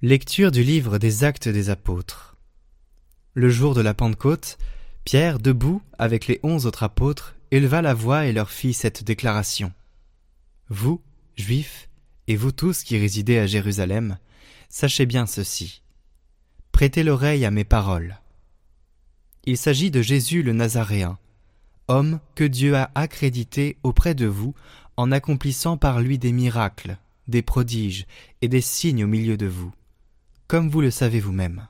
Lecture du livre des Actes des Apôtres. Le jour de la Pentecôte, Pierre, debout avec les onze autres apôtres, éleva la voix et leur fit cette déclaration. Vous, Juifs, et vous tous qui résidez à Jérusalem, sachez bien ceci. Prêtez l'oreille à mes paroles. Il s'agit de Jésus le Nazaréen, homme que Dieu a accrédité auprès de vous en accomplissant par lui des miracles, des prodiges et des signes au milieu de vous comme vous le savez vous-même.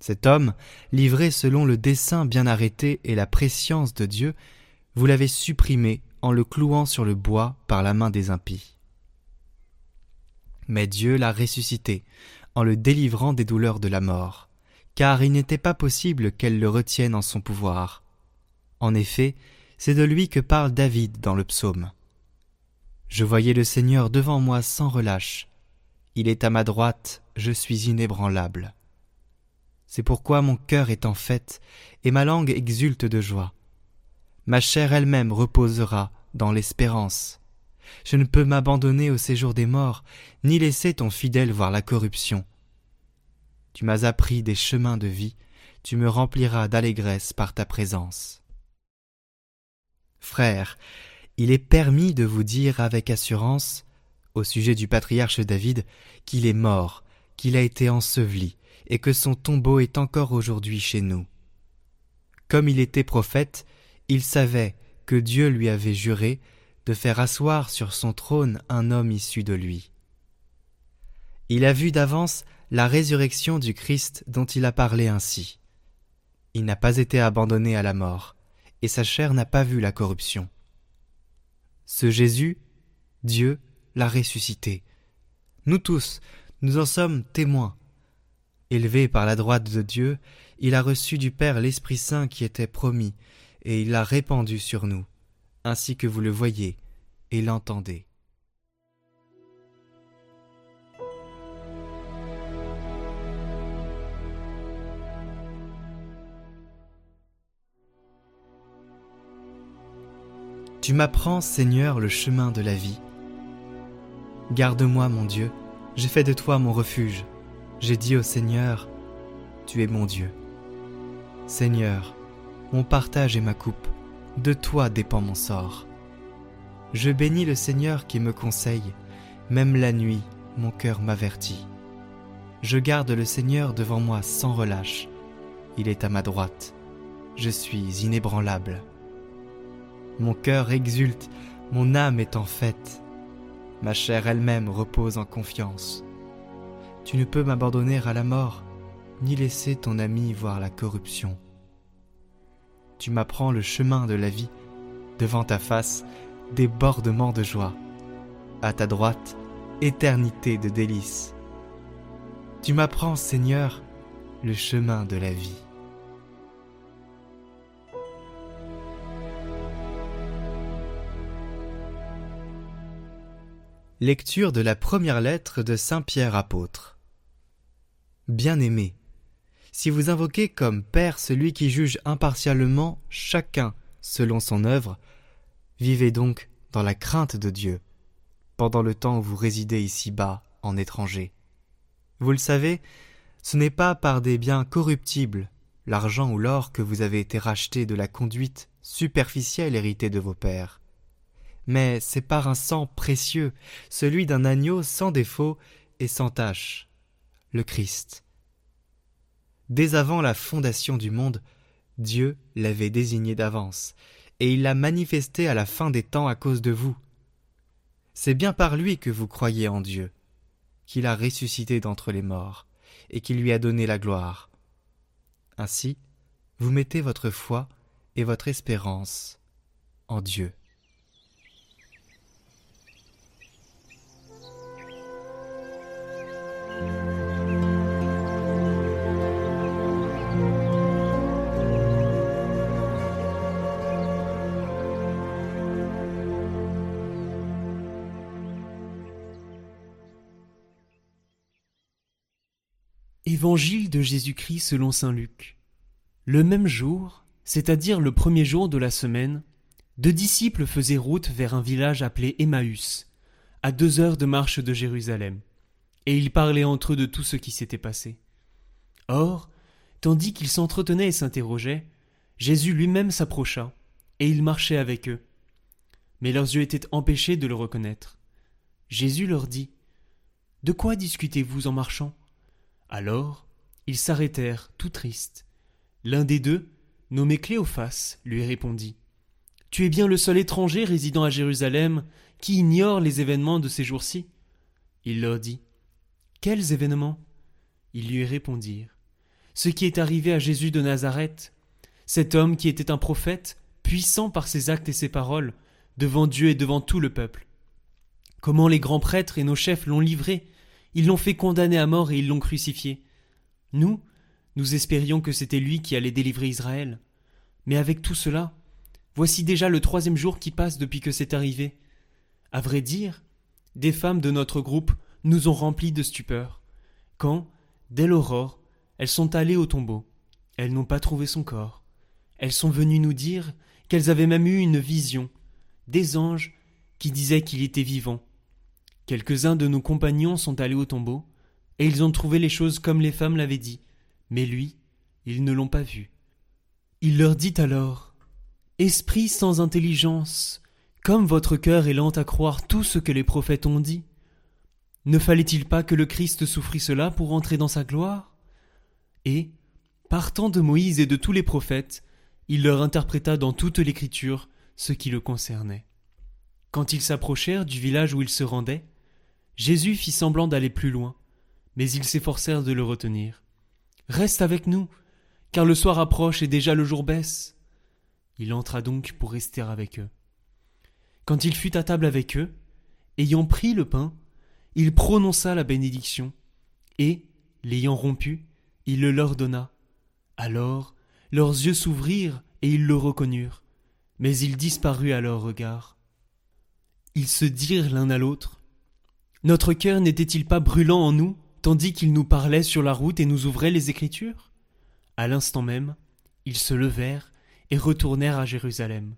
Cet homme, livré selon le dessein bien arrêté et la préscience de Dieu, vous l'avez supprimé en le clouant sur le bois par la main des impies. Mais Dieu l'a ressuscité en le délivrant des douleurs de la mort, car il n'était pas possible qu'elle le retienne en son pouvoir. En effet, c'est de lui que parle David dans le psaume. Je voyais le Seigneur devant moi sans relâche, il est à ma droite, je suis inébranlable. C'est pourquoi mon cœur est en fête, et ma langue exulte de joie. Ma chair elle-même reposera dans l'espérance. Je ne peux m'abandonner au séjour des morts, ni laisser ton fidèle voir la corruption. Tu m'as appris des chemins de vie, tu me rempliras d'allégresse par ta présence. Frères, il est permis de vous dire avec assurance au sujet du patriarche David qu'il est mort, qu'il a été enseveli, et que son tombeau est encore aujourd'hui chez nous. Comme il était prophète, il savait que Dieu lui avait juré de faire asseoir sur son trône un homme issu de lui. Il a vu d'avance la résurrection du Christ dont il a parlé ainsi. Il n'a pas été abandonné à la mort, et sa chair n'a pas vu la corruption. Ce Jésus, Dieu, l'a ressuscité. Nous tous, nous en sommes témoins. Élevé par la droite de Dieu, il a reçu du Père l'Esprit Saint qui était promis, et il l'a répandu sur nous, ainsi que vous le voyez et l'entendez. Tu m'apprends, Seigneur, le chemin de la vie. Garde-moi, mon Dieu, j'ai fait de toi mon refuge. J'ai dit au Seigneur, Tu es mon Dieu. Seigneur, mon partage et ma coupe, de toi dépend mon sort. Je bénis le Seigneur qui me conseille, même la nuit, mon cœur m'avertit. Je garde le Seigneur devant moi sans relâche. Il est à ma droite. Je suis inébranlable. Mon cœur exulte, mon âme est en fête ma chair elle-même repose en confiance. Tu ne peux m'abandonner à la mort, ni laisser ton ami voir la corruption. Tu m'apprends le chemin de la vie, devant ta face, débordement de joie. À ta droite, éternité de délices. Tu m'apprends, Seigneur, le chemin de la vie. Lecture de la première lettre de Saint Pierre apôtre. Bien-aimés, si vous invoquez comme Père celui qui juge impartialement chacun selon son œuvre, vivez donc dans la crainte de Dieu, pendant le temps où vous résidez ici-bas en étranger. Vous le savez, ce n'est pas par des biens corruptibles, l'argent ou l'or, que vous avez été rachetés de la conduite superficielle héritée de vos pères mais c'est par un sang précieux, celui d'un agneau sans défaut et sans tache, le Christ. Dès avant la fondation du monde, Dieu l'avait désigné d'avance, et il l'a manifesté à la fin des temps à cause de vous. C'est bien par lui que vous croyez en Dieu, qu'il a ressuscité d'entre les morts, et qu'il lui a donné la gloire. Ainsi, vous mettez votre foi et votre espérance en Dieu. Évangile de Jésus-Christ selon saint Luc. Le même jour, c'est-à-dire le premier jour de la semaine, deux disciples faisaient route vers un village appelé Emmaüs, à deux heures de marche de Jérusalem, et ils parlaient entre eux de tout ce qui s'était passé. Or, tandis qu'ils s'entretenaient et s'interrogeaient, Jésus lui-même s'approcha, et il marchait avec eux. Mais leurs yeux étaient empêchés de le reconnaître. Jésus leur dit De quoi discutez-vous en marchant? Alors, ils s'arrêtèrent, tout tristes. L'un des deux, nommé Cléophas, lui répondit Tu es bien le seul étranger résidant à Jérusalem qui ignore les événements de ces jours-ci Il leur dit Quels événements? Ils lui répondirent Ce qui est arrivé à Jésus de Nazareth, cet homme qui était un prophète, puissant par ses actes et ses paroles, devant Dieu et devant tout le peuple. Comment les grands prêtres et nos chefs l'ont livré Ils l'ont fait condamner à mort et ils l'ont crucifié. Nous, nous espérions que c'était lui qui allait délivrer Israël. Mais avec tout cela, voici déjà le troisième jour qui passe depuis que c'est arrivé. À vrai dire, des femmes de notre groupe nous ont remplis de stupeur, quand, dès l'aurore, elles sont allées au tombeau. Elles n'ont pas trouvé son corps. Elles sont venues nous dire qu'elles avaient même eu une vision, des anges qui disaient qu'il était vivant. Quelques-uns de nos compagnons sont allés au tombeau, et ils ont trouvé les choses comme les femmes l'avaient dit, mais lui, ils ne l'ont pas vu. Il leur dit alors Esprit sans intelligence, comme votre cœur est lent à croire tout ce que les prophètes ont dit, ne fallait-il pas que le Christ souffrit cela pour entrer dans sa gloire? Et, partant de Moïse et de tous les prophètes, il leur interpréta dans toute l'écriture ce qui le concernait. Quand ils s'approchèrent du village où ils se rendaient, Jésus fit semblant d'aller plus loin, mais ils s'efforcèrent de le retenir. Reste avec nous, car le soir approche et déjà le jour baisse. Il entra donc pour rester avec eux. Quand il fut à table avec eux, ayant pris le pain, il prononça la bénédiction, et, l'ayant rompu, il le leur donna. Alors leurs yeux s'ouvrirent et ils le reconnurent, mais il disparut à leur regard. Ils se dirent l'un à l'autre. Notre cœur n'était-il pas brûlant en nous, tandis qu'il nous parlait sur la route et nous ouvrait les Écritures? À l'instant même, ils se levèrent et retournèrent à Jérusalem.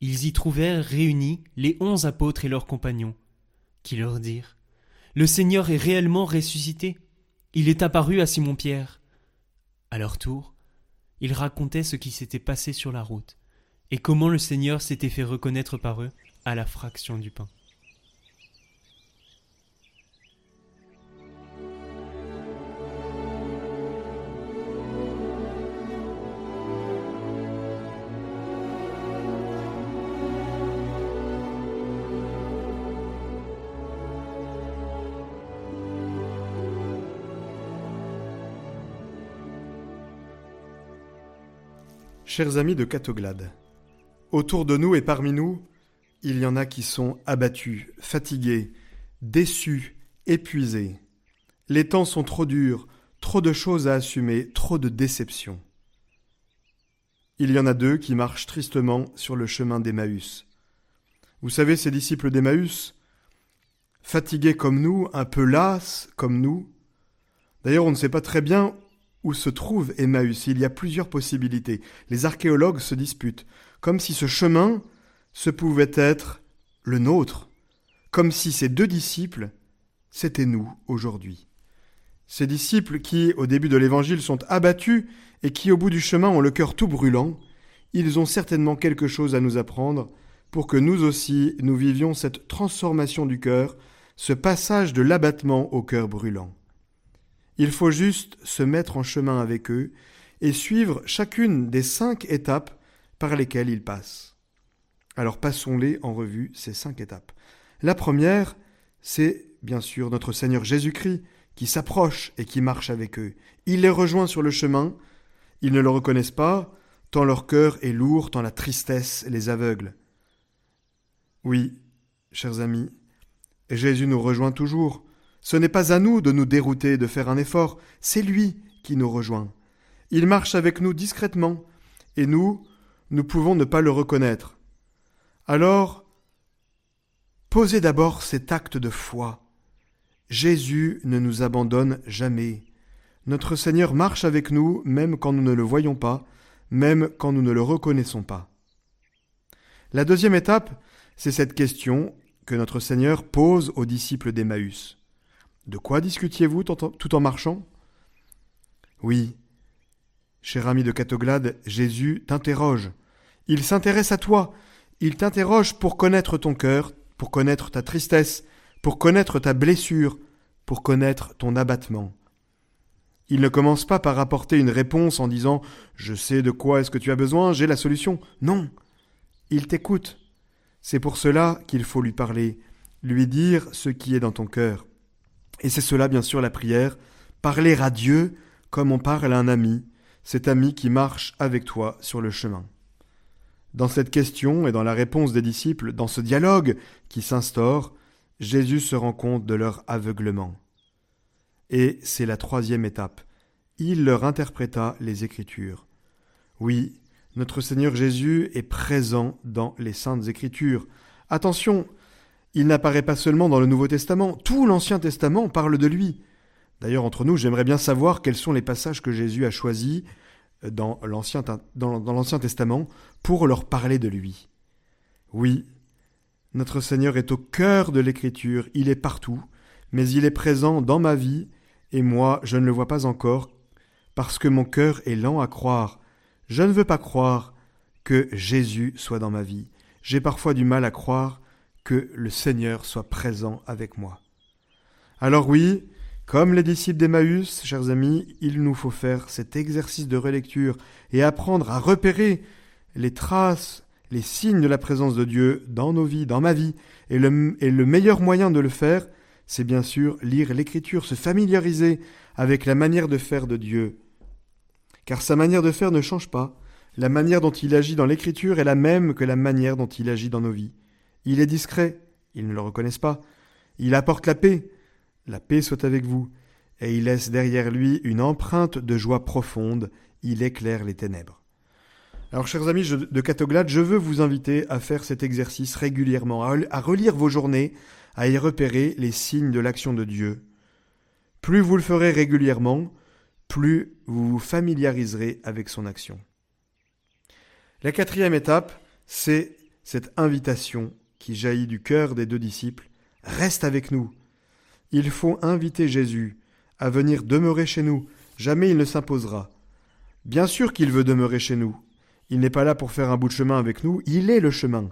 Ils y trouvèrent réunis les onze apôtres et leurs compagnons, qui leur dirent Le Seigneur est réellement ressuscité. Il est apparu à Simon Pierre. À leur tour, ils racontaient ce qui s'était passé sur la route, et comment le Seigneur s'était fait reconnaître par eux à la fraction du pain. Chers amis de Catoglade, autour de nous et parmi nous, il y en a qui sont abattus, fatigués, déçus, épuisés. Les temps sont trop durs, trop de choses à assumer, trop de déceptions. Il y en a deux qui marchent tristement sur le chemin d'Emmaüs. Vous savez, ces disciples d'Emmaüs, fatigués comme nous, un peu las comme nous. D'ailleurs, on ne sait pas très bien où se trouve Emmaüs. Il y a plusieurs possibilités. Les archéologues se disputent, comme si ce chemin se pouvait être le nôtre, comme si ces deux disciples, c'était nous aujourd'hui. Ces disciples qui, au début de l'Évangile, sont abattus et qui, au bout du chemin, ont le cœur tout brûlant, ils ont certainement quelque chose à nous apprendre pour que nous aussi nous vivions cette transformation du cœur, ce passage de l'abattement au cœur brûlant. Il faut juste se mettre en chemin avec eux et suivre chacune des cinq étapes par lesquelles ils passent. Alors passons-les en revue, ces cinq étapes. La première, c'est bien sûr notre Seigneur Jésus-Christ qui s'approche et qui marche avec eux. Il les rejoint sur le chemin, ils ne le reconnaissent pas, tant leur cœur est lourd, tant la tristesse les aveugle. Oui, chers amis, Jésus nous rejoint toujours, ce n'est pas à nous de nous dérouter, de faire un effort, c'est lui qui nous rejoint. Il marche avec nous discrètement, et nous, nous pouvons ne pas le reconnaître. Alors, posez d'abord cet acte de foi. Jésus ne nous abandonne jamais. Notre Seigneur marche avec nous même quand nous ne le voyons pas, même quand nous ne le reconnaissons pas. La deuxième étape, c'est cette question que notre Seigneur pose aux disciples d'Emmaüs. De quoi discutiez-vous tout en marchant? Oui, cher ami de Catoglade, Jésus t'interroge. Il s'intéresse à toi. Il t'interroge pour connaître ton cœur, pour connaître ta tristesse, pour connaître ta blessure, pour connaître ton abattement. Il ne commence pas par apporter une réponse en disant Je sais de quoi est-ce que tu as besoin, j'ai la solution. Non. Il t'écoute. C'est pour cela qu'il faut lui parler, lui dire ce qui est dans ton cœur. Et c'est cela, bien sûr, la prière, parler à Dieu comme on parle à un ami, cet ami qui marche avec toi sur le chemin. Dans cette question et dans la réponse des disciples, dans ce dialogue qui s'instaure, Jésus se rend compte de leur aveuglement. Et c'est la troisième étape. Il leur interpréta les Écritures. Oui, notre Seigneur Jésus est présent dans les saintes Écritures. Attention, il n'apparaît pas seulement dans le Nouveau Testament, tout l'Ancien Testament parle de lui. D'ailleurs, entre nous, j'aimerais bien savoir quels sont les passages que Jésus a choisis euh, dans l'Ancien, Testament pour leur parler de lui. Oui, notre Seigneur est au cœur de l'Écriture, il est partout, mais il est présent dans ma vie, et moi je ne le vois pas encore, parce que mon cœur est lent à croire. Je ne veux pas croire que Jésus soit dans ma vie. J'ai parfois du mal à croire que le Seigneur soit présent avec moi. Alors oui, comme les disciples d'Emmaüs, chers amis, il nous faut faire cet exercice de relecture et apprendre à repérer les traces, les signes de la présence de Dieu dans nos vies, dans ma vie. Et le, et le meilleur moyen de le faire, c'est bien sûr lire l'Écriture, se familiariser avec la manière de faire de Dieu. Car sa manière de faire ne change pas. La manière dont il agit dans l'Écriture est la même que la manière dont il agit dans nos vies. Il est discret, ils ne le reconnaissent pas. Il apporte la paix, la paix soit avec vous, et il laisse derrière lui une empreinte de joie profonde, il éclaire les ténèbres. Alors, chers amis de Catoglade, je veux vous inviter à faire cet exercice régulièrement, à relire vos journées, à y repérer les signes de l'action de Dieu. Plus vous le ferez régulièrement, plus vous vous familiariserez avec son action. La quatrième étape, c'est cette invitation qui jaillit du cœur des deux disciples, reste avec nous. Il faut inviter Jésus à venir demeurer chez nous. Jamais il ne s'imposera. Bien sûr qu'il veut demeurer chez nous. Il n'est pas là pour faire un bout de chemin avec nous, il est le chemin.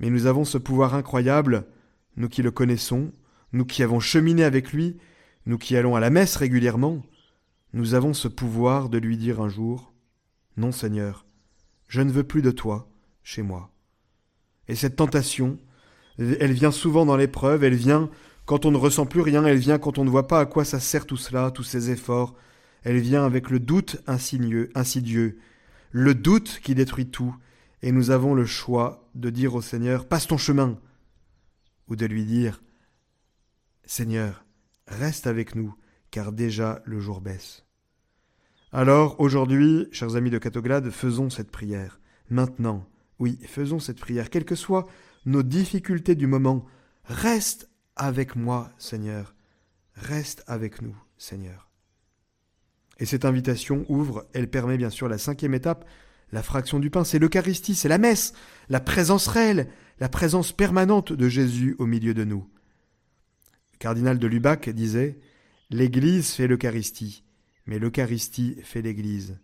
Mais nous avons ce pouvoir incroyable, nous qui le connaissons, nous qui avons cheminé avec lui, nous qui allons à la messe régulièrement, nous avons ce pouvoir de lui dire un jour Non, Seigneur, je ne veux plus de toi chez moi. Et cette tentation, elle vient souvent dans l'épreuve, elle vient quand on ne ressent plus rien, elle vient quand on ne voit pas à quoi ça sert tout cela, tous ces efforts, elle vient avec le doute insidieux, insidieux, le doute qui détruit tout, et nous avons le choix de dire au Seigneur Passe ton chemin, ou de lui dire Seigneur, reste avec nous, car déjà le jour baisse. Alors, aujourd'hui, chers amis de Catoglade, faisons cette prière, maintenant, oui, faisons cette prière, quelles que soient nos difficultés du moment. Reste avec moi, Seigneur. Reste avec nous, Seigneur. Et cette invitation ouvre, elle permet bien sûr la cinquième étape, la fraction du pain, c'est l'Eucharistie, c'est la messe, la présence réelle, la présence permanente de Jésus au milieu de nous. Le cardinal de Lubac disait L'Église fait l'Eucharistie, mais l'Eucharistie fait l'Église.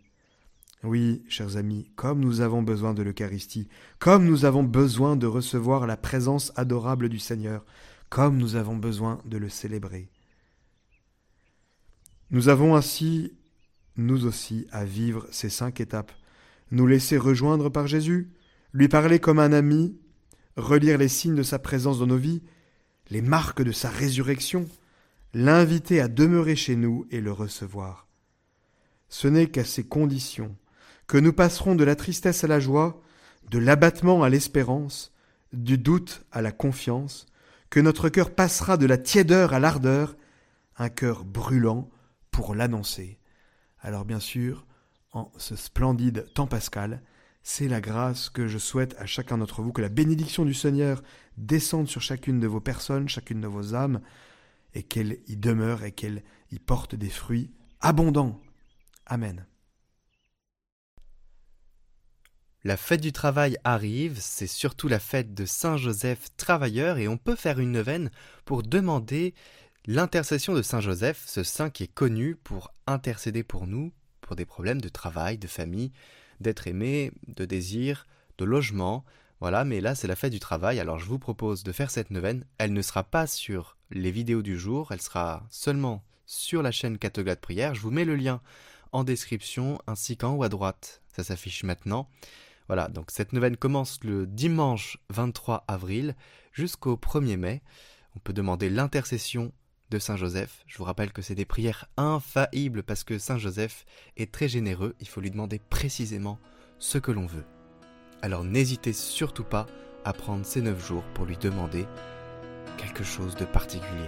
Oui, chers amis, comme nous avons besoin de l'Eucharistie, comme nous avons besoin de recevoir la présence adorable du Seigneur, comme nous avons besoin de le célébrer. Nous avons ainsi, nous aussi, à vivre ces cinq étapes, nous laisser rejoindre par Jésus, lui parler comme un ami, relire les signes de sa présence dans nos vies, les marques de sa résurrection, l'inviter à demeurer chez nous et le recevoir. Ce n'est qu'à ces conditions que nous passerons de la tristesse à la joie, de l'abattement à l'espérance, du doute à la confiance, que notre cœur passera de la tiédeur à l'ardeur, un cœur brûlant pour l'annoncer. Alors bien sûr, en ce splendide temps pascal, c'est la grâce que je souhaite à chacun d'entre vous, que la bénédiction du Seigneur descende sur chacune de vos personnes, chacune de vos âmes, et qu'elle y demeure et qu'elle y porte des fruits abondants. Amen. La fête du travail arrive, c'est surtout la fête de Saint Joseph travailleur et on peut faire une neuvaine pour demander L'intercession de Saint Joseph, ce saint qui est connu pour intercéder pour nous, pour des problèmes de travail, de famille, d'être aimé, de désir, de logement, voilà, mais là c'est la fête du travail, alors je vous propose de faire cette neuvaine. Elle ne sera pas sur les vidéos du jour, elle sera seulement sur la chaîne Catoglade Prière. Je vous mets le lien en description ainsi qu'en haut à droite. Ça s'affiche maintenant. Voilà, donc cette neuvaine commence le dimanche 23 avril jusqu'au 1er mai. On peut demander l'intercession de Saint Joseph. Je vous rappelle que c'est des prières infaillibles parce que Saint Joseph est très généreux. Il faut lui demander précisément ce que l'on veut. Alors n'hésitez surtout pas à prendre ces 9 jours pour lui demander quelque chose de particulier.